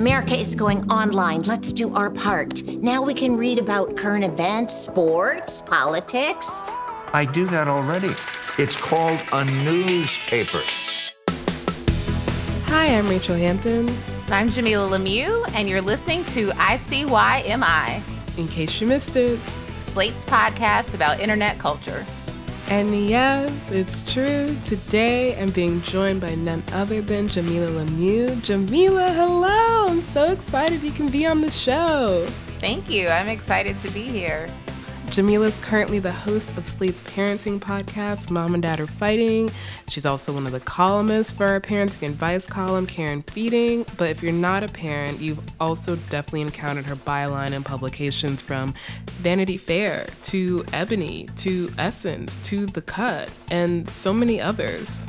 America is going online. Let's do our part. Now we can read about current events, sports, politics. I do that already. It's called a newspaper. Hi, I'm Rachelle Hampton. I'm Jamilah Lemieux, and you're listening to ICYMI. In case you missed it, Slate's podcast about internet culture. And yes, it's true. Today I'm being joined by none other than Jamilah Lemieux. Jamilah, hello! I'm so excited you can be on the show. Thank you. I'm excited to be here. Jamilah is currently the host of Slate's parenting podcast, Mom and Dad Are Fighting. She's also one of the columnists for our parenting advice column, Care and Feeding. But if you're not a parent, you've also definitely encountered her byline in publications from Vanity Fair to Ebony to Essence to The Cut and so many others.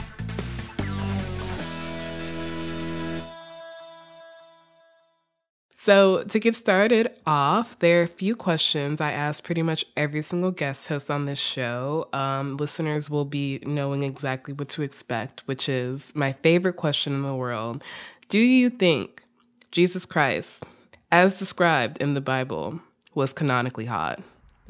So, to get started off, there are a few questions I ask pretty much every single guest host on this show. Um, listeners will be knowing exactly what to expect, which is my favorite question in the world Do you think Jesus Christ, as described in the Bible, was canonically hot?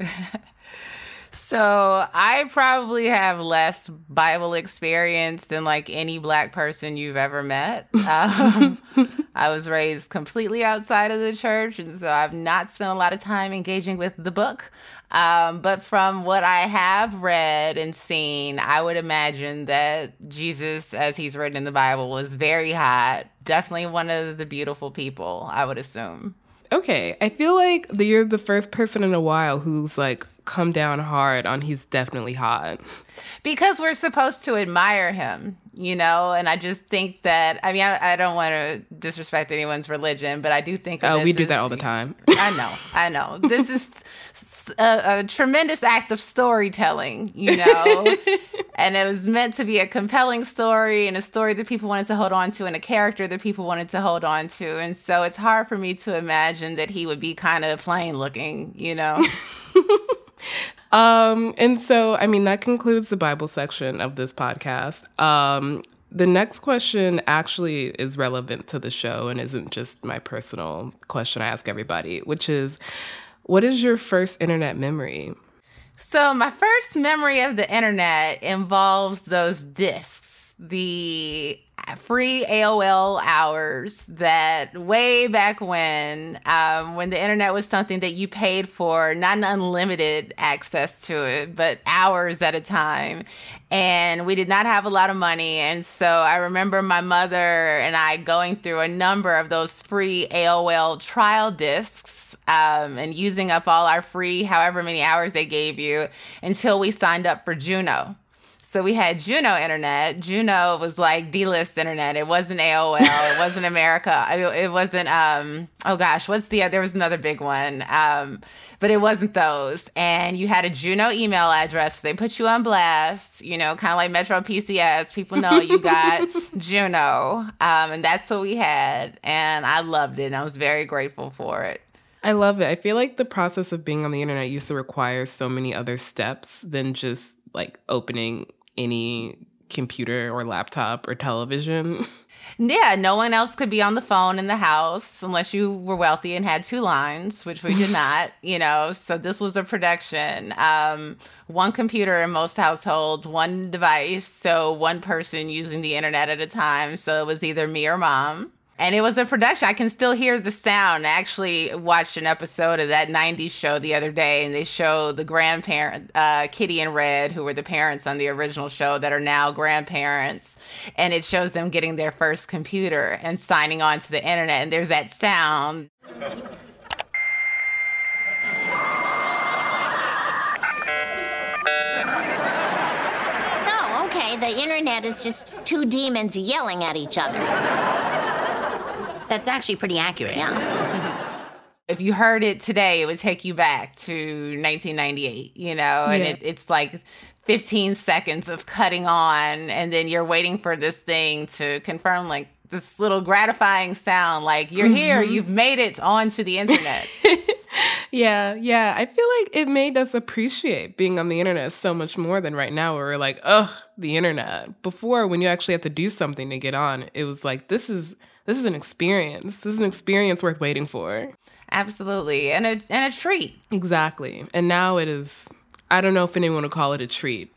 So I probably have less Bible experience than like any black person you've ever met. Um, I was raised completely outside of the church, and so I've not spent a lot of time engaging with the book. Um, but from what I have read and seen, I would imagine that Jesus, as he's written in the Bible, was very hot. Definitely one of the beautiful people, I would assume. Okay, I feel like you're the first person in a while who's like come down hard on he's definitely hot. Because we're supposed to admire him, you know? And I just think that, I mean, I, I don't want to disrespect anyone's religion, but I do think. Oh, we do that all the time. I know, I know. This is a, a tremendous act of storytelling, you know? and it was meant to be a compelling story and a story that people wanted to hold on to and a character that people wanted to hold on to. And so it's hard for me to imagine that he would be kind of plain looking, you know? Um, and so, I mean, that concludes the Bible section of this podcast. Um, the next question actually is relevant to the show and isn't just my personal question I ask everybody, which is what is your first internet memory? So, my first memory of the internet involves those discs, the free AOL hours that way back when, um, when the internet was something that you paid for, not an unlimited access to it, but hours at a time. And we did not have a lot of money. And so I remember my mother and I going through a number of those free AOL trial discs um, and using up all our free, however many hours they gave you, until we signed up for Juno. So we had Juno internet. Juno was like D-list internet. It wasn't AOL. it wasn't America. It wasn't. Um, oh gosh, what's the? There was another big one, um, but it wasn't those. And you had a Juno email address. So they put you on blast. You know, kind of like Metro PCS. People know you got Juno, um, and that's what we had. And I loved it. and I was very grateful for it. I love it. I feel like the process of being on the internet used to require so many other steps than just like opening any computer or laptop or television. Yeah, no one else could be on the phone in the house unless you were wealthy and had two lines, which we did not, you know. So this was a production. Um, one computer in most households, one device, so one person using the internet at a time. So it was either me or mom and it was a production. I can still hear the sound. I actually watched an episode of that 90s show the other day, and they show the grandparent, uh, Kitty and Red, who were the parents on the original show that are now grandparents. And it shows them getting their first computer and signing on to the internet. And there's that sound. Okay. The internet is just two demons yelling at each other. That's actually pretty accurate. Yeah. if you heard it today, it would take you back to 1998, you know, and yeah. it, it's like 15 seconds of cutting on, and then you're waiting for this thing to confirm, like, this little gratifying sound like you're mm-hmm. here you've made it onto the internet yeah yeah i feel like it made us appreciate being on the internet so much more than right now where we're like ugh the internet before when you actually have to do something to get on it was like this is this is an experience. This is an experience worth waiting for. Absolutely. And a and a treat. Exactly. And now it is I don't know if anyone would call it a treat.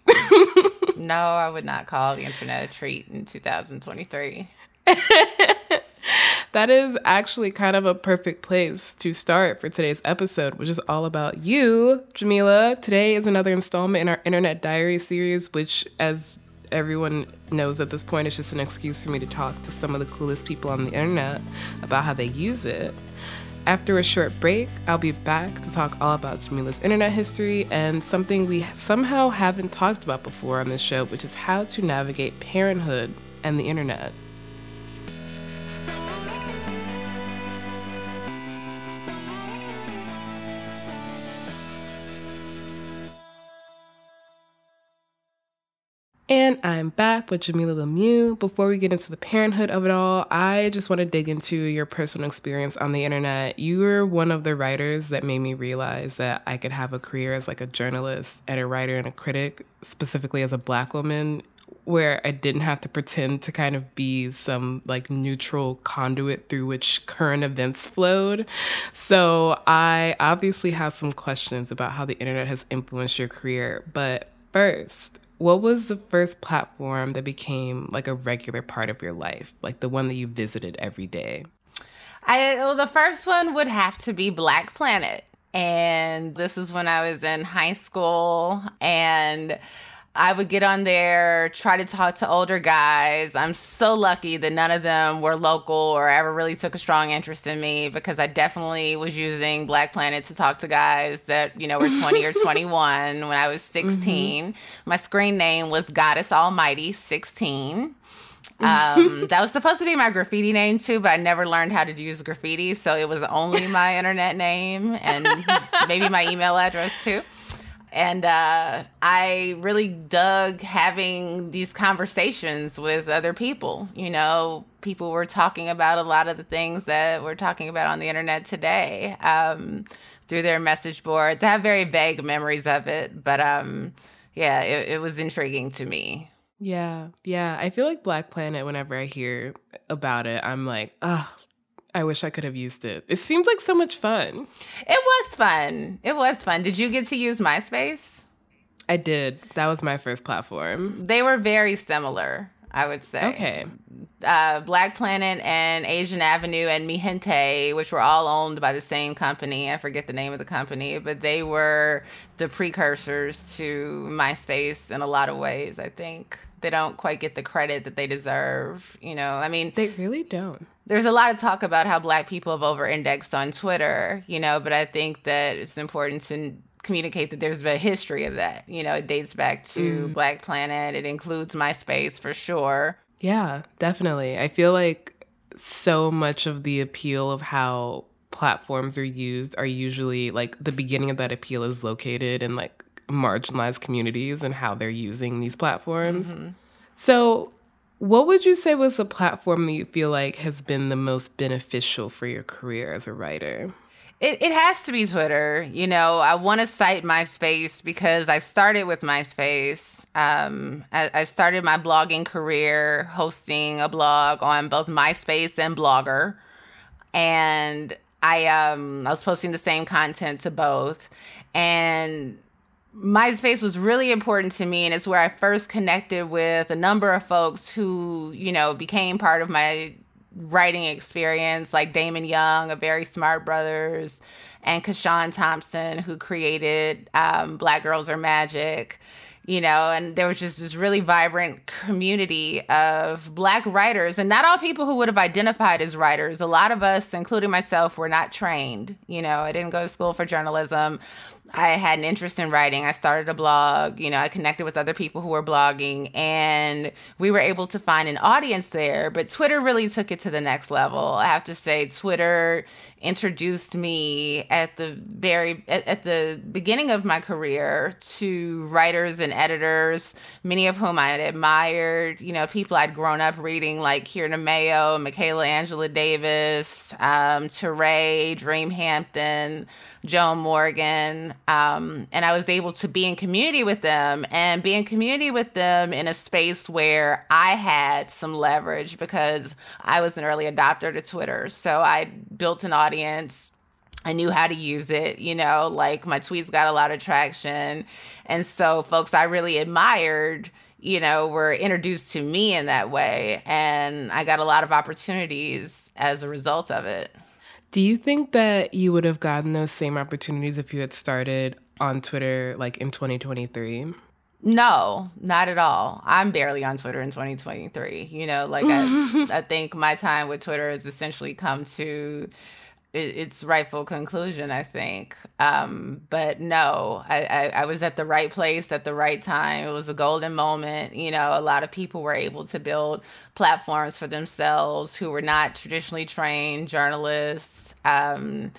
no, I would not call the internet a treat in 2023. that is actually kind of a perfect place to start for today's episode, which is all about you, Jamilah. Today is another installment in our Internet Diary series, which, as everyone knows at this point, it's just an excuse for me to talk to some of the coolest people on the internet about how they use it. After a short break, I'll be back to talk all about Jamilah's internet history and something we somehow haven't talked about before on this show, which is how to navigate parenthood and the internet. And I'm back with Jamilah Lemieux. Before we get into the parenthood of it all, I just want to dig into your personal experience on the internet. You were one of the writers that made me realize that I could have a career as like a journalist and a writer and a critic, specifically as a black woman, where I didn't have to pretend to kind of be some like neutral conduit through which current events flowed. So I obviously have some questions about how the internet has influenced your career. But first, what was the first platform that became like a regular part of your life, like the one that you visited every day? I well, the first one would have to be Black Planet, and this was when I was in high school, and I would get on there, try to talk to older guys. I'm so lucky that none of them were local or ever really took a strong interest in me because I definitely was using Black Planet to talk to guys that, you know, were 20 or 21 when I was 16. Mm-hmm. My screen name was Goddess Almighty 16. Um, that was supposed to be my graffiti name too, but I never learned how to use graffiti. So it was only my internet name and maybe my email address too and uh, I really dug having these conversations with other people. You know, people were talking about a lot of the things that we're talking about on the internet today um, through their message boards. I have very vague memories of it, but um, yeah, it, it was intriguing to me. Yeah, yeah. I feel like Black Planet, whenever I hear about it, I'm like, oh, I wish I could have used it. It seems like so much fun. It was fun. It was fun. Did you get to use MySpace? I did. That was my first platform. They were very similar, I would say. Okay. Uh, Black Planet and Asian Avenue and MiGente, which were all owned by the same company. I forget the name of the company, but they were the precursors to MySpace in a lot of ways, I think. They don't quite get the credit that they deserve. You know, I mean, they really don't there's a lot of talk about how black people have over indexed on Twitter, you know, but I think that it's important to communicate that there's a history of that. You know, it dates back to mm. Black Planet, it includes MySpace for sure. Yeah, definitely. I feel like so much of the appeal of how platforms are used are usually like the beginning of that appeal is located in like marginalized communities and how they're using these platforms. Mm-hmm. So, what would you say was the platform that you feel like has been the most beneficial for your career as a writer? It, it has to be Twitter. You know, I want to cite MySpace because I started with MySpace. Um, I, I, started my blogging career hosting a blog on both MySpace and Blogger. And I um I was posting the same content to both. And MySpace was really important to me, and it's where I first connected with a number of folks who, you know, became part of my writing experience, like Damon Young of Very Smart Brothas, and CaShawn Thompson, who created um, Black Girls Are Magic you know, and there was just this really vibrant community of black writers and not all people who would have identified as writers. A lot of us, including myself, were not trained. You know, I didn't go to school for journalism. I had an interest in writing. I started a blog. You know, I connected with other people who were blogging, and we were able to find an audience there. But Twitter really took it to the next level. I have to say, Twitter introduced me at the very at, at the beginning of my career to writers and editors, many of whom I had admired. You know, people I'd grown up reading, like Kierna Mayo, Michaela Angela Davis, um, Teray, Dream Hampton. Joan Morgan. Um, and I was able to be in community with them and be in community with them in a space where I had some leverage because I was an early adopter to Twitter. So I built an audience. I knew how to use it, you know, like my tweets got a lot of traction. And so folks I really admired, you know, were introduced to me in that way. And I got a lot of opportunities as a result of it. Do you think that you would have gotten those same opportunities if you had started on Twitter like in 2023? No, not at all. I'm barely on Twitter in 2023. You know, like I, I think my time with Twitter has essentially come to its rightful conclusion, I think. Um, but no, I, I, I, was at the right place at the right time. It was a golden moment. You know, a lot of people were able to build platforms for themselves who were not traditionally trained journalists. Um,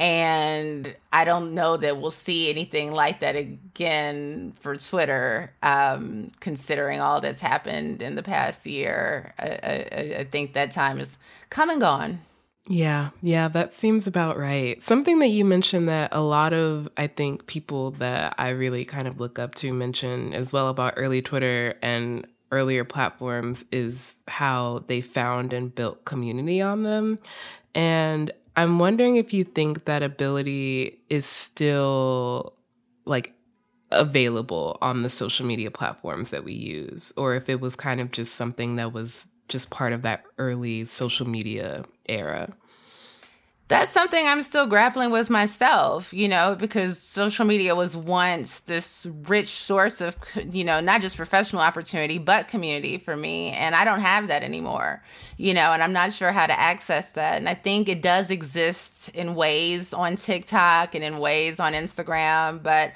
and I don't know that we'll see anything like that again for Twitter, um, considering all that's happened in the past year. I, I, I think that time is come and gone. Yeah, yeah, that seems about right. Something that you mentioned that a lot of, I think, people that I really kind of look up to mention as well about early Twitter and earlier platforms is how they found and built community on them. And I'm wondering if you think that ability is still like available on the social media platforms that we use, or if it was kind of just something that was just part of that early social media era? That's something I'm still grappling with myself, you know, because social media was once this rich source of, you know, not just professional opportunity, but community for me. And I don't have that anymore, you know, and I'm not sure how to access that. And I think it does exist in ways on TikTok and in ways on Instagram, but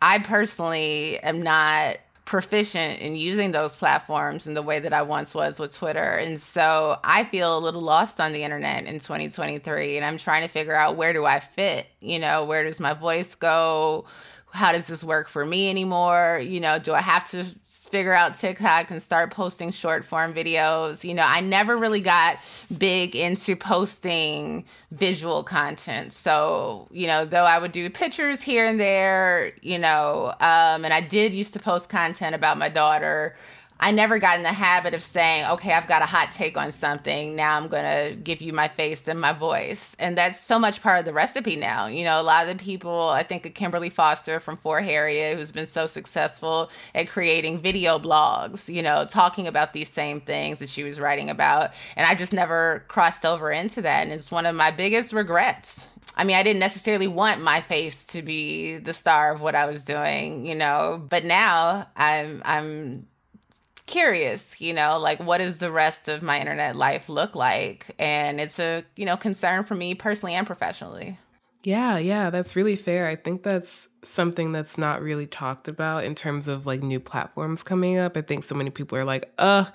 I personally am not proficient in using those platforms in the way that I once was with Twitter. And so I feel a little lost on the internet in 2023 and I'm trying to figure out where do I fit? You know, where does my voice go? How does this work for me anymore? You know, do I have to figure out TikTok and start posting short form videos? You know, I never really got big into posting visual content. So, you know, though I would do pictures here and there, you know, um, and I did used to post content about my daughter I never got in the habit of saying, okay, I've got a hot take on something. Now I'm going to give you my face and my voice. And that's so much part of the recipe now. You know, a lot of the people, I think of Kimberly Foster from For Harriet, who's been so successful at creating video blogs, you know, talking about these same things that she was writing about. And I just never crossed over into that. And it's one of my biggest regrets. I mean, I didn't necessarily want my face to be the star of what I was doing, you know, but now I'm I'm curious, you know, like what does the rest of my internet life look like? And it's a, you know, concern for me personally and professionally. Yeah, yeah, that's really fair. I think that's something that's not really talked about in terms of like new platforms coming up. I think so many people are like, ugh,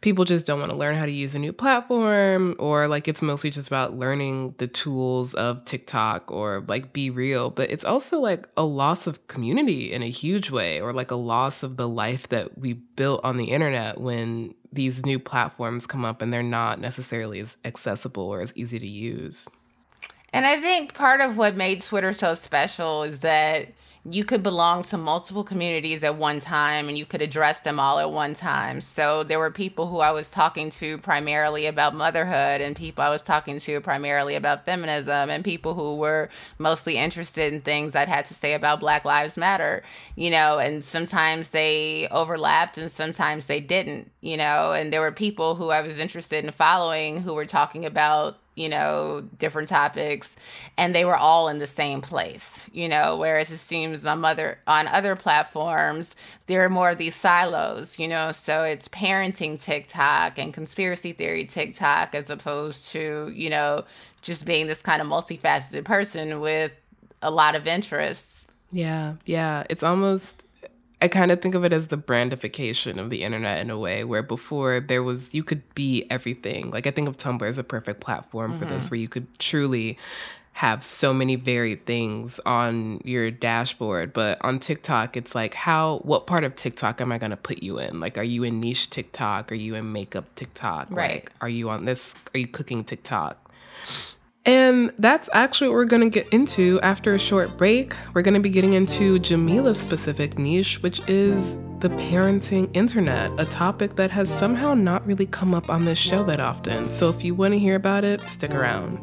people just don't want to learn how to use a new platform or like it's mostly just about learning the tools of TikTok or like BeReal. but it's also like a loss of community in a huge way or like a loss of the life that we built on the internet when these new platforms come up and they're not necessarily as accessible or as easy to use. And I think part of what made Twitter so special is that you could belong to multiple communities at one time and you could address them all at one time. So there were people who I was talking to primarily about motherhood and people I was talking to primarily about feminism and people who were mostly interested in things I'd had to say about Black Lives Matter, you know, and sometimes they overlapped and sometimes they didn't, you know, and there were people who I was interested in following who were talking about you know, different topics, and they were all in the same place, you know, whereas it seems on other on other platforms, there are more of these silos, you know, so it's parenting TikTok and conspiracy theory TikTok as opposed to, you know, just being this kind of multifaceted person with a lot of interests. Yeah, yeah. It's almost I kind of think of it as the brandification of the internet in a way where before there was you could be everything. Like I think of Tumblr as a perfect platform mm-hmm. for this mm-hmm. where you could truly have so many varied things on your dashboard but on TikTok it's like how what part of TikTok am I going to put you in like are you in niche TikTok are you in makeup TikTok right like are you on this are you cooking TikTok And that's actually what we're going to get into after a short break. We're going to be getting into Jamilah's specific niche, which is the parenting internet, a topic that has somehow not really come up on this show that often. So if you want to hear about it, stick around.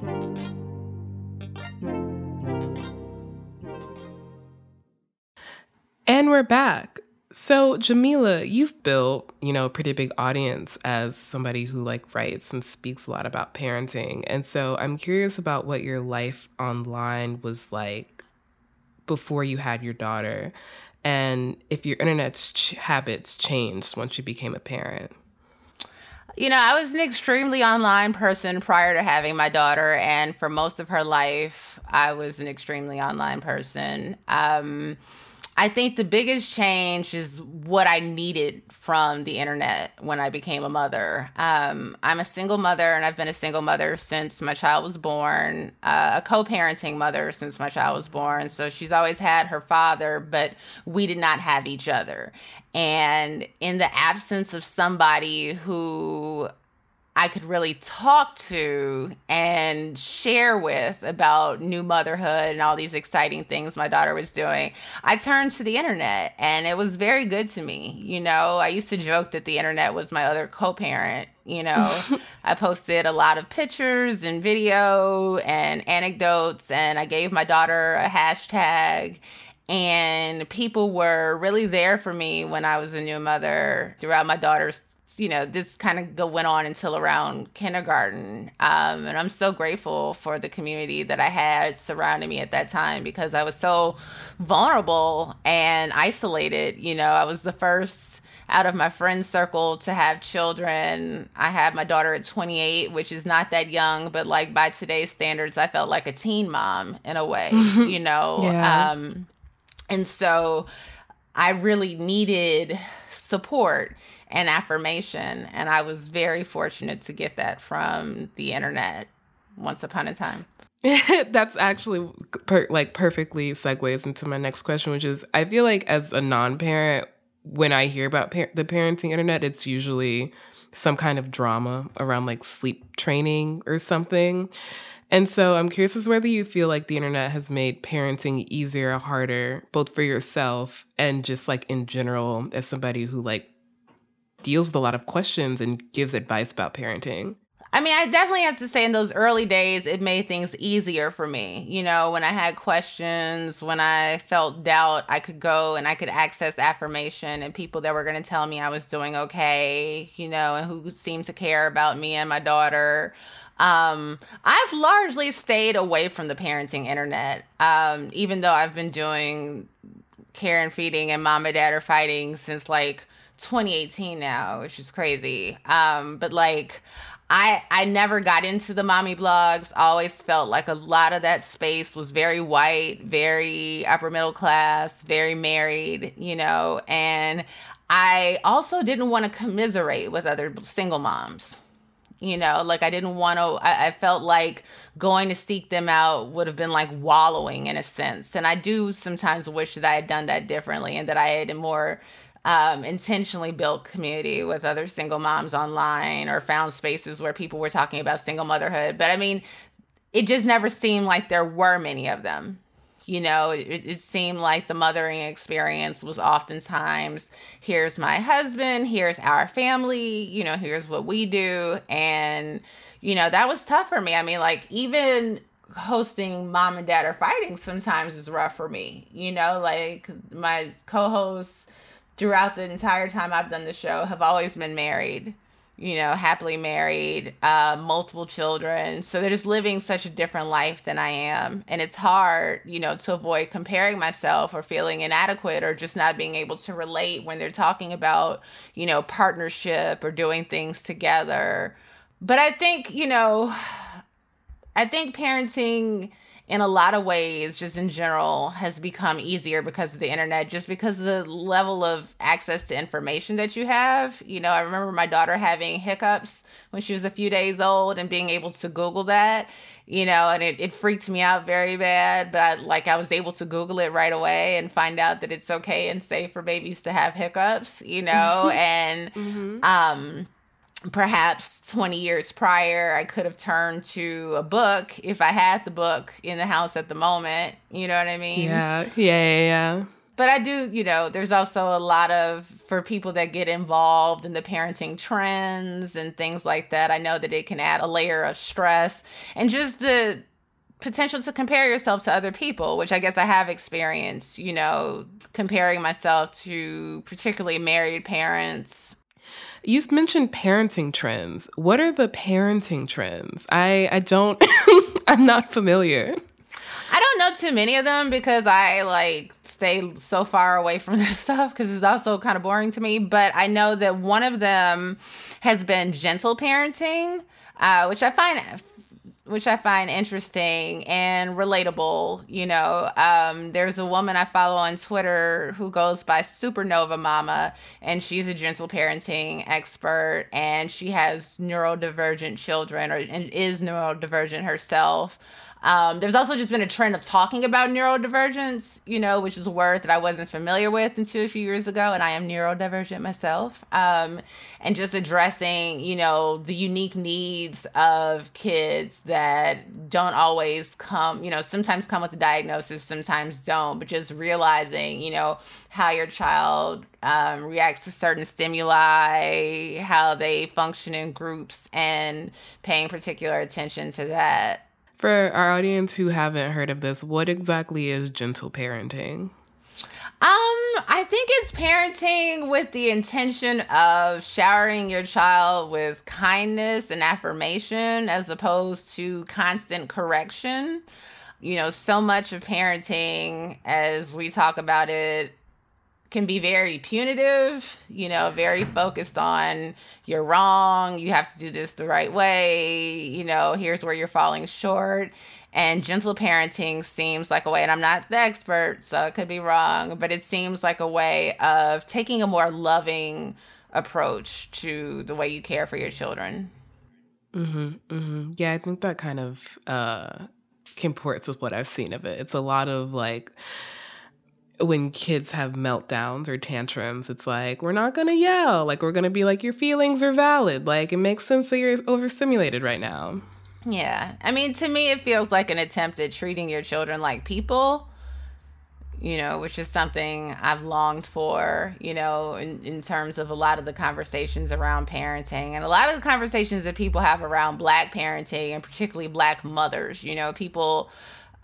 And we're back. So, Jamilah, you've built, you know, a pretty big audience as somebody who like writes and speaks a lot about parenting. And so I'm curious about what your life online was like before you had your daughter and if your internet ch- habits changed once you became a parent. You know, I was an extremely online person prior to having my daughter, and for most of her life, I was an extremely online person. Um, I think the biggest change is what I needed from the internet when I became a mother. Um, I'm a single mother, and I've been a single mother since my child was born, uh, a co parenting mother since my child was born. So she's always had her father, but we did not have each other. And in the absence of somebody who I could really talk to and share with about new motherhood and all these exciting things my daughter was doing. I turned to the internet and it was very good to me. You know, I used to joke that the internet was my other co parent. You know, I posted a lot of pictures and video and anecdotes, and I gave my daughter a hashtag and people were really there for me when I was a new mother throughout my daughter's you know, this kind of went on until around kindergarten. Um, and I'm so grateful for the community that I had surrounding me at that time because I was so vulnerable and isolated. You know, I was the first out of my friend circle to have children. I had my daughter at 28, which is not that young, but like by today's standards, I felt like a teen mom in a way, you know? Yeah. Um, and so I really needed support and affirmation. And I was very fortunate to get that from the internet once upon a time. That's actually per- like perfectly segues into my next question, which is I feel like as a non parent, when I hear about par- the parenting internet, it's usually some kind of drama around like sleep training or something. And so I'm curious as whether you feel like the internet has made parenting easier or harder, both for yourself and just like in general, as somebody who like deals with a lot of questions and gives advice about parenting. I mean, I definitely have to say in those early days, it made things easier for me. You know, when I had questions, when I felt doubt, I could go and I could access affirmation and people that were going to tell me I was doing okay, you know, and who seemed to care about me and my daughter. Um, I've largely stayed away from the parenting internet, um, even though I've been doing care and feeding and mom and dad are fighting since like 2018 now, which is crazy. Um, but like I I never got into the mommy blogs. Always felt like a lot of that space was very white, very upper middle class, very married, you know, and I also didn't want to commiserate with other single moms. You know, like I didn't want to, I, I felt like going to seek them out would have been like wallowing in a sense. And I do sometimes wish that I had done that differently and that I had more um, intentionally built community with other single moms online or found spaces where people were talking about single motherhood. But I mean, it just never seemed like there were many of them. You know, it, it seemed like the mothering experience was oftentimes here's my husband, here's our family, you know, here's what we do. And, you know, that was tough for me. I mean, like, even hosting mom and dad are fighting sometimes is rough for me. You know, like my co hosts throughout the entire time I've done the show have always been married, you know, happily married, uh, multiple children. So they're just living such a different life than I am. And it's hard, you know, to avoid comparing myself or feeling inadequate or just not being able to relate when they're talking about, you know, partnership or doing things together. But I think, you know, I think parenting in a lot of ways, just in general, has become easier because of the internet, just because of the level of access to information that you have. You know, I remember my daughter having hiccups when she was a few days old and being able to Google that, you know, and it, it freaked me out very bad. But like I was able to Google it right away and find out that it's okay and safe for babies to have hiccups, you know, and, Mm-hmm. um, perhaps 20 years prior i could have turned to a book if i had the book in the house at the moment you know what i mean Yeah, yeah, yeah, yeah. but I do, you know, there's also a lot of for people that get involved in the parenting trends and things like that. I know that it can add a layer of stress and just the potential to compare yourself to other people, which I guess I have experienced, you know, comparing myself to particularly married parents. You mentioned parenting trends. What are the parenting trends? I I don't I'm not familiar. I don't know too many of them because I like stay so far away from this stuff because it's also kind of boring to me. But I know that one of them has been gentle parenting, uh, which I find which I find interesting and relatable. You know, um, there's a woman I follow on Twitter who goes by Supernova Mama, and she's a gentle parenting expert, and she has neurodivergent children, or and is neurodivergent herself. Um, there's also just been a trend of talking about neurodivergence, you know, which is a word that I wasn't familiar with until a few years ago, and I am neurodivergent myself. Um, and just addressing, you know, the unique needs of kids that don't always come, you know, sometimes come with a diagnosis, sometimes don't, but just realizing, you know, how your child um, reacts to certain stimuli, how they function in groups, and paying particular attention to that. For our audience who haven't heard of this, what exactly is gentle parenting? Um, I think it's parenting with the intention of showering your child with kindness and affirmation as opposed to constant correction. You know, so much of parenting, as we talk about it, can be very punitive, you know, very focused on you're wrong, you have to do this the right way, you know, here's where you're falling short. And gentle parenting seems like a way, and I'm not the expert, so it could be wrong, but it seems like a way of taking a more loving approach to the way you care for your children. Mm-hmm, mm-hmm. Yeah, I think that kind of uh, comports with what I've seen of it. It's a lot of like, when kids have meltdowns or tantrums, it's like, we're not going to yell. Like, we're going to be like, your feelings are valid. Like, it makes sense that you're overstimulated right now. Yeah. I mean, to me, it feels like an attempt at treating your children like people, you know, which is something I've longed for, you know, in, in terms of a lot of the conversations around parenting and a lot of the conversations that people have around black parenting and particularly black mothers. You know, people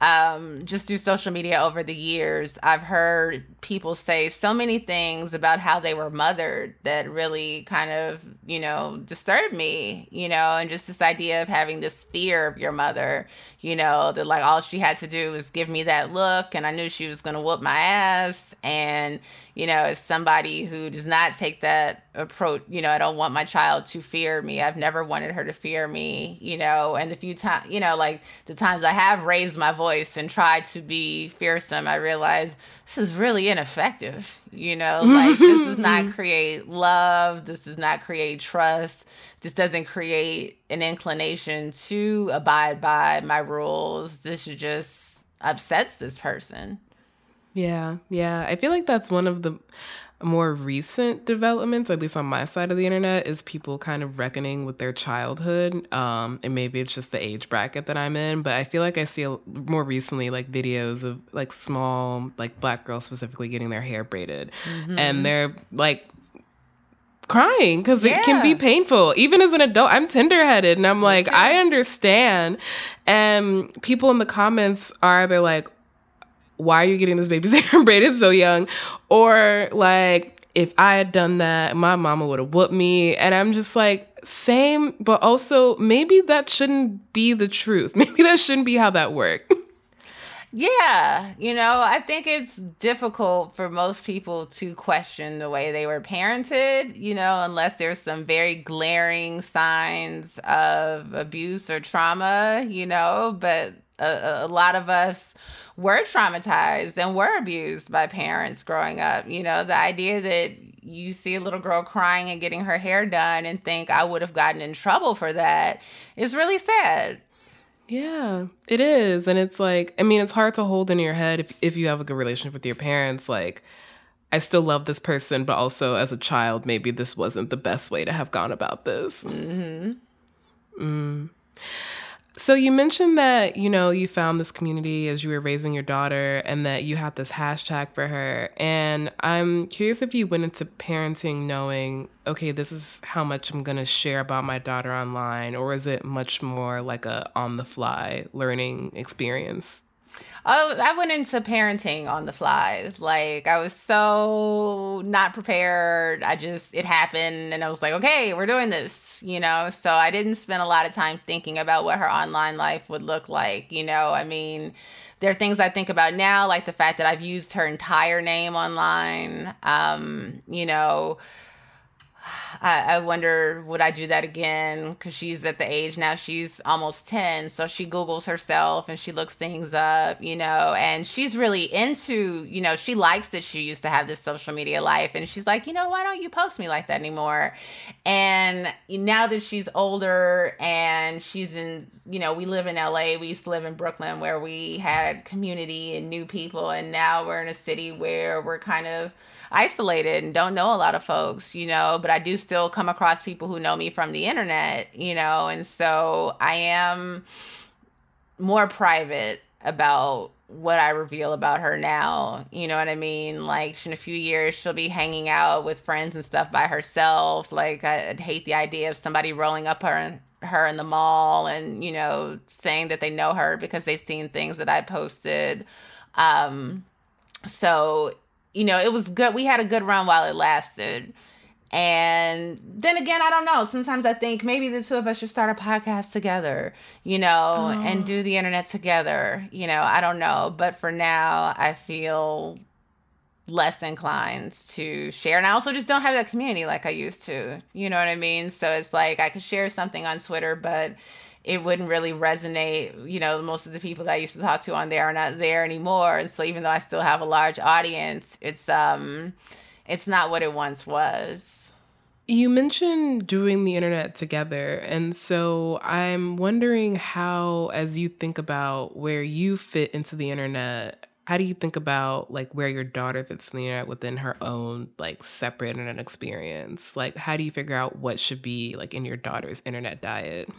um, just through social media over the years, I've heard people say so many things about how they were mothered that really kind of, you know, disturbed me, you know, and just this idea of having this fear of your mother, you know, that like all she had to do was give me that look and I knew she was going to whoop my ass. And, you know, as somebody who does not take that approach, you know, I don't want my child to fear me. I've never wanted her to fear me, you know, and the few times, you know, like the times I have raised my voice and tried to be fearsome, I realized this is really ineffective, you know, like this does not create love. This does not create trust. This doesn't create an inclination to abide by my rules. This just upsets this person. Yeah, yeah. I feel like that's one of the more recent developments, at least on my side of the internet, is people kind of reckoning with their childhood. Um, and maybe it's just the age bracket that I'm in, but I feel like I see a, more recently like videos of like small, like black girls specifically getting their hair braided, Mm-hmm. and they're like crying because it can be painful. Even as an adult, I'm tenderheaded, and I'm like. I understand. And people in the comments are they're like, why are you getting this baby's hair braided so young? Or like, if I had done that, my mama would have whooped me. And I'm just like, same, but also maybe that shouldn't be the truth. Maybe that shouldn't be how that worked. Yeah, you know, I think it's difficult for most people to question the way they were parented, you know, unless there's some very glaring signs of abuse or trauma, you know, but a, a lot of us were traumatized and were abused by parents growing up. You know, the idea that you see a little girl crying and getting her hair done and think I would have gotten in trouble for that is really sad. Yeah, it is. And it's like, I mean, it's hard to hold in your head if, if you have a good relationship with your parents. Like, I still love this person, but also as a child, maybe this wasn't the best way to have gone about this. Mm-hmm. Mm. So you mentioned that, you know, you found this community as you were raising your daughter and that you had this hashtag for her. And I'm curious if you went into parenting knowing, okay, this is how much I'm going to share about my daughter online, or is it much more like a on the fly learning experience Oh, I went into parenting on the fly. Like I was so not prepared. I just it happened and I was like, "Okay, we're doing this." You know, so I didn't spend a lot of time thinking about what her online life would look like, you know. I mean, there are things I think about now like the fact that I've used her entire name online. Um, you know, I, I wonder would I do that again? Because she's at the age now she's almost 10 so she googles herself and she looks things up you know and she's really into you know she likes that she used to have this social media life and she's like you know why don't you post me like that anymore? And now that she's older and she's in you know we live in LA we used to live in Brooklyn where we had community and new people and now we're in a city where we're kind of isolated and don't know a lot of folks, you know, but I do still come across people who know me from the internet, you know, and so I am more private about what I reveal about her now. You know what I mean? Like in a few years, she'll be hanging out with friends and stuff by herself. Like I'd hate the idea of somebody rolling up her her in the mall and you know saying that they know her because they've seen things that I posted. Um, so you know, it was good. We had a good run while it lasted. And then again, I don't know. Sometimes I think maybe the two of us should start a podcast together, you know, oh. and do the internet together. You know, I don't know. But for now, I feel less inclined to share. And I also just don't have that community like I used to. You know what I mean? So it's like I could share something on Twitter, but it wouldn't really resonate. You know, most of the people that I used to talk to on there are not there anymore. And so even though I still have a large audience, it's um it's not what it once was. You mentioned doing the internet together. And so I'm wondering how, as you think about where you fit into the internet, how do you think about like where your daughter fits in the internet within her own like separate internet experience? Like, how do you figure out what should be like in your daughter's internet diet?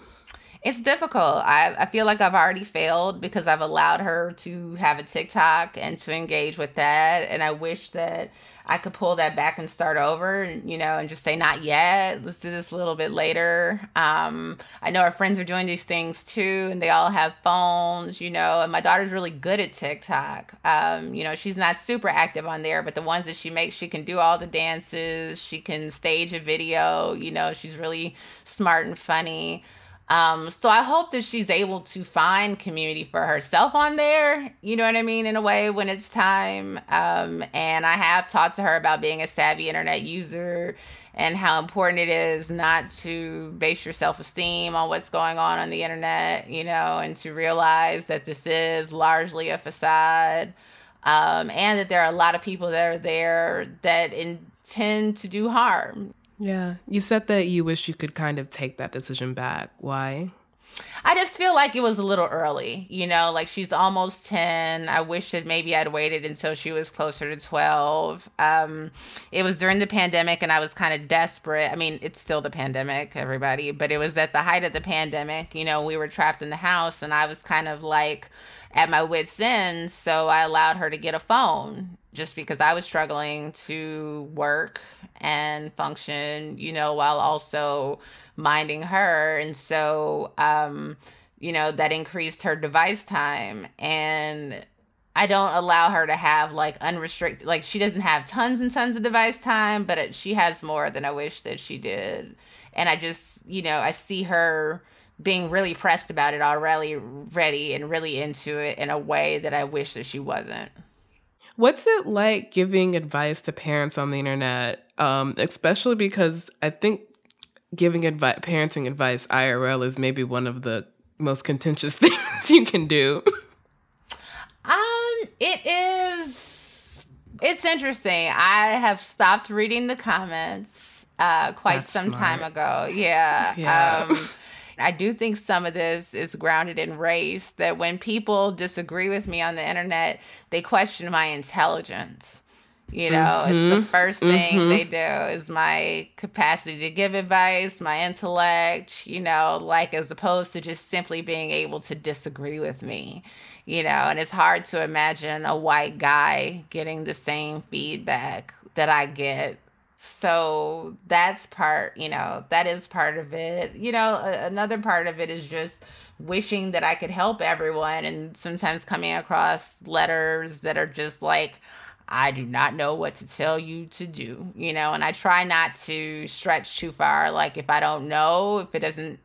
It's difficult. I, I feel like I've already failed because I've allowed her to have a TikTok and to engage with that. And I wish that I could pull that back and start over, and, you know, and just say, not yet. Let's do this a little bit later. Um, I know our friends are doing these things too, and they all have phones, you know, and my daughter's really good at TikTok. Um, you know, she's not super active on there, but the ones that she makes, she can do all the dances, she can stage a video, you know, she's really smart and funny. Um, so I hope that she's able to find community for herself on there, you know what I mean, in a way when it's time. Um, and I have talked to her about being a savvy internet user and how important it is not to base your self esteem on what's going on on the internet, you know, and to realize that this is largely a facade. Um, and that there are a lot of people that are there that intend to do harm yeah. You said that you wish you could kind of take that decision back. Why? I just feel like it was a little early, you know, like she's almost 10. I wish that maybe I'd waited until she was closer to 12. Um, it was during the pandemic and I was kind of desperate. I mean, it's still the pandemic, everybody, but it was at the height of the pandemic. You know, we were trapped in the house and I was kind of like at my wits' end. So I allowed her to get a phone just because I was struggling to work and function, you know, while also minding her. And so, um, you know, that increased her device time. And I don't allow her to have like unrestricted, like she doesn't have tons and tons of device time, but it, she has more than I wish that she did. And I just, you know, I see her being really pressed about it already, ready and really into it in a way that I wish that she wasn't. What's it like giving advice to parents on the internet, um, especially because I think giving advice, parenting advice IRL is maybe one of the most contentious things you can do. Um, it is. It's interesting. I have stopped reading the comments uh, quite That's some smart. time ago. Yeah. yeah. Um, I do think some of this is grounded in race that when people disagree with me on the internet, they question my intelligence. You know, it's the mm-hmm. first thing mm-hmm. they do is my capacity to give advice, my intellect, you know, like as opposed to just simply being able to disagree with me, you know, and it's hard to imagine a white guy getting the same feedback that I get. So that's part, you know, that is part of it. You know, another part of it is just wishing that I could help everyone and sometimes coming across letters that are just like, I do not know what to tell you to do, you know, and I try not to stretch too far. Like if I don't know, if it doesn't,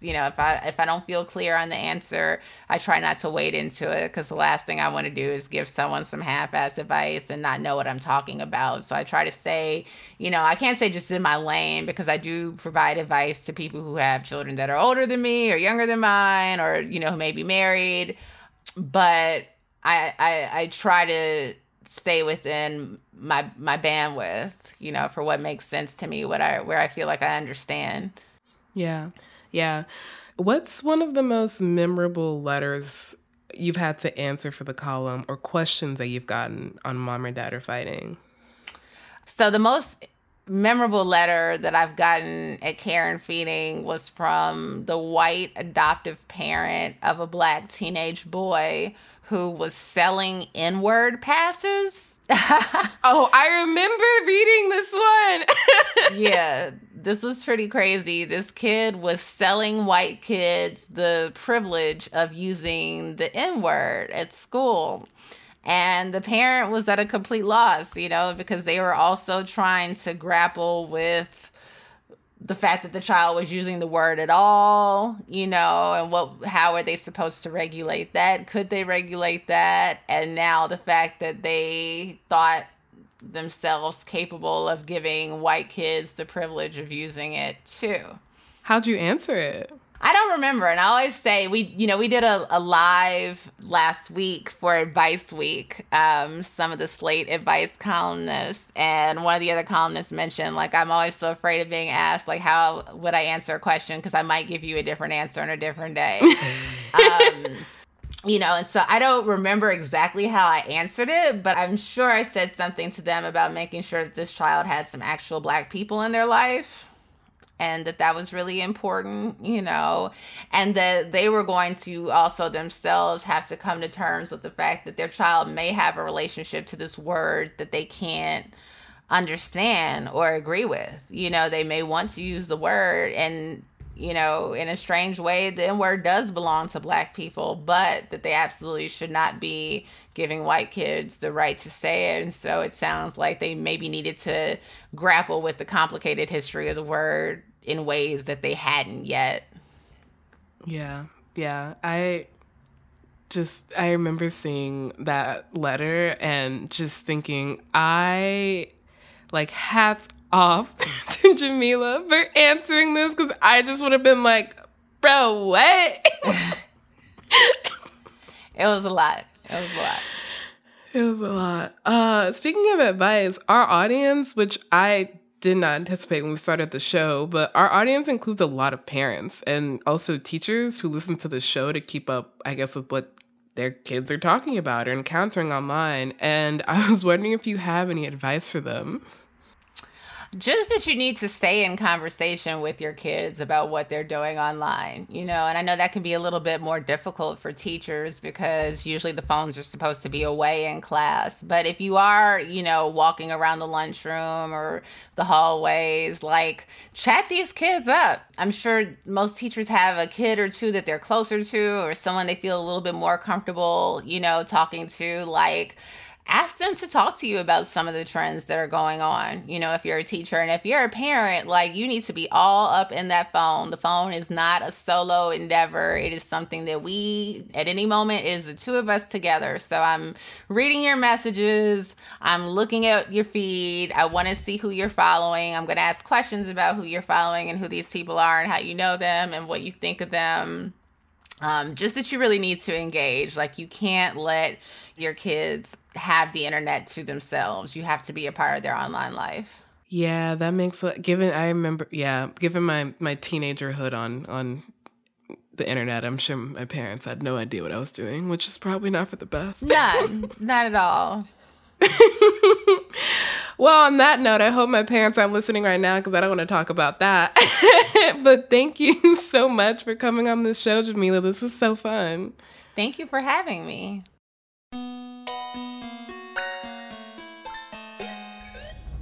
you know, if I if I don't feel clear on the answer, I try not to wade into it because the last thing I want to do is give someone some half-ass advice and not know what I'm talking about. So I try to stay, you know, I can't say just in my lane because I do provide advice to people who have children that are older than me or younger than mine or you know who may be married, but I I, I try to stay within my my bandwidth, you know, for what makes sense to me, what I where I feel like I understand. Yeah. Yeah. What's one of the most memorable letters you've had to answer for the column or questions that you've gotten on mom or dad are fighting? So the most memorable letter that I've gotten at Care and Feeding was from the white adoptive parent of a black teenage boy who was selling N-word passes. Oh, I remember reading this one. yeah, this was pretty crazy. This kid was selling white kids the privilege of using the N word at school. And the parent was at a complete loss, you know, because they were also trying to grapple with the fact that the child was using the word at all, you know, and what how are they supposed to regulate that? Could they regulate that? And now the fact that they thought themselves capable of giving white kids the privilege of using it too. How'd you answer it? I don't remember. And I always say we, you know, we did a, a live last week for Advice Week. Um, some of the Slate advice columnists, and one of the other columnists mentioned, like, I'm always so afraid of being asked, like, how would I answer a question? Because I might give you a different answer on a different day. um, you know, and so I don't remember exactly how I answered it, but I'm sure I said something to them about making sure that this child has some actual black people in their life and that that was really important, you know, and that they were going to also themselves have to come to terms with the fact that their child may have a relationship to this word that they can't understand or agree with. You know, they may want to use the word and you know, in a strange way, the N word does belong to black people, but that they absolutely should not be giving white kids the right to say it. And so it sounds like they maybe needed to grapple with the complicated history of the word in ways that they hadn't yet. Yeah. Yeah. I just I remember seeing that letter and just thinking I like hats off to Jamilah for answering this because I just would have been like, bro, what? it was a lot. It was a lot. It was a lot. Uh, speaking of advice, our audience, which I did not anticipate when we started the show, but our audience includes a lot of parents and also teachers who listen to the show to keep up, I guess, with what their kids are talking about or encountering online. And I was wondering if you have any advice for them. Just that you need to stay in conversation with your kids about what they're doing online, you know, and I know that can be a little bit more difficult for teachers because usually the phones are supposed to be away in class. But if you are, you know, walking around the lunchroom or the hallways, like chat these kids up. I'm sure most teachers have a kid or two that they're closer to or someone they feel a little bit more comfortable, you know, talking to. Like, ask them to talk to you about some of the trends that are going on. You know, if you're a teacher and if you're a parent, like you need to be all up in that phone. The phone is not a solo endeavor. It is something that we at any moment is the two of us together. So I'm reading your messages, I'm looking at your feed. I want to see who you're following. I'm going to ask questions about who you're following and who these people are and how you know them and what you think of them. Um, just that you really need to engage. Like you can't let your kids have the internet to themselves. You have to be a part of their online life. Yeah, that makes given I remember yeah, given my my teenagerhood on on the internet, I'm sure my parents had no idea what I was doing, which is probably not for the best. None, not at all. well, on that note, I hope my parents aren't listening right now because I don't want to talk about that. but thank you so much for coming on this show, Jamilah. This was so fun. Thank you for having me.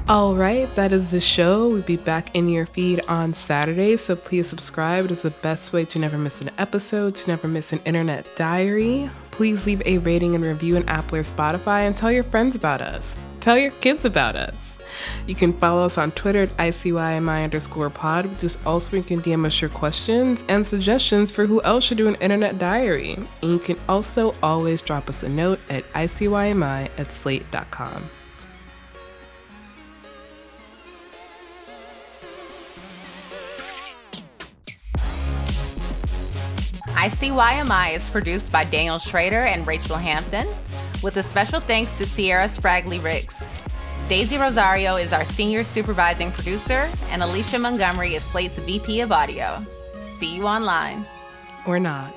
All right, that is the show. We'll be back in your feed on Saturday, so please subscribe. It is the best way to never miss an episode, to never miss an internet diary. Please leave a rating and review in Apple or Spotify and tell your friends about us. Tell your kids about us. You can follow us on Twitter at ICYMI underscore pod, which is also where you can DM us your questions and suggestions for who else should do an internet diary. And you can also always drop us a note at ICYMI at slate.com. ICYMI is produced by Daniel Schroeder and Rachelle Hampton, with a special thanks to Sierra Spragley Ricks. Daisy Rosario is our senior supervising producer, and Alicia Montgomery is Slate's VP of Audio. See you online. Or not.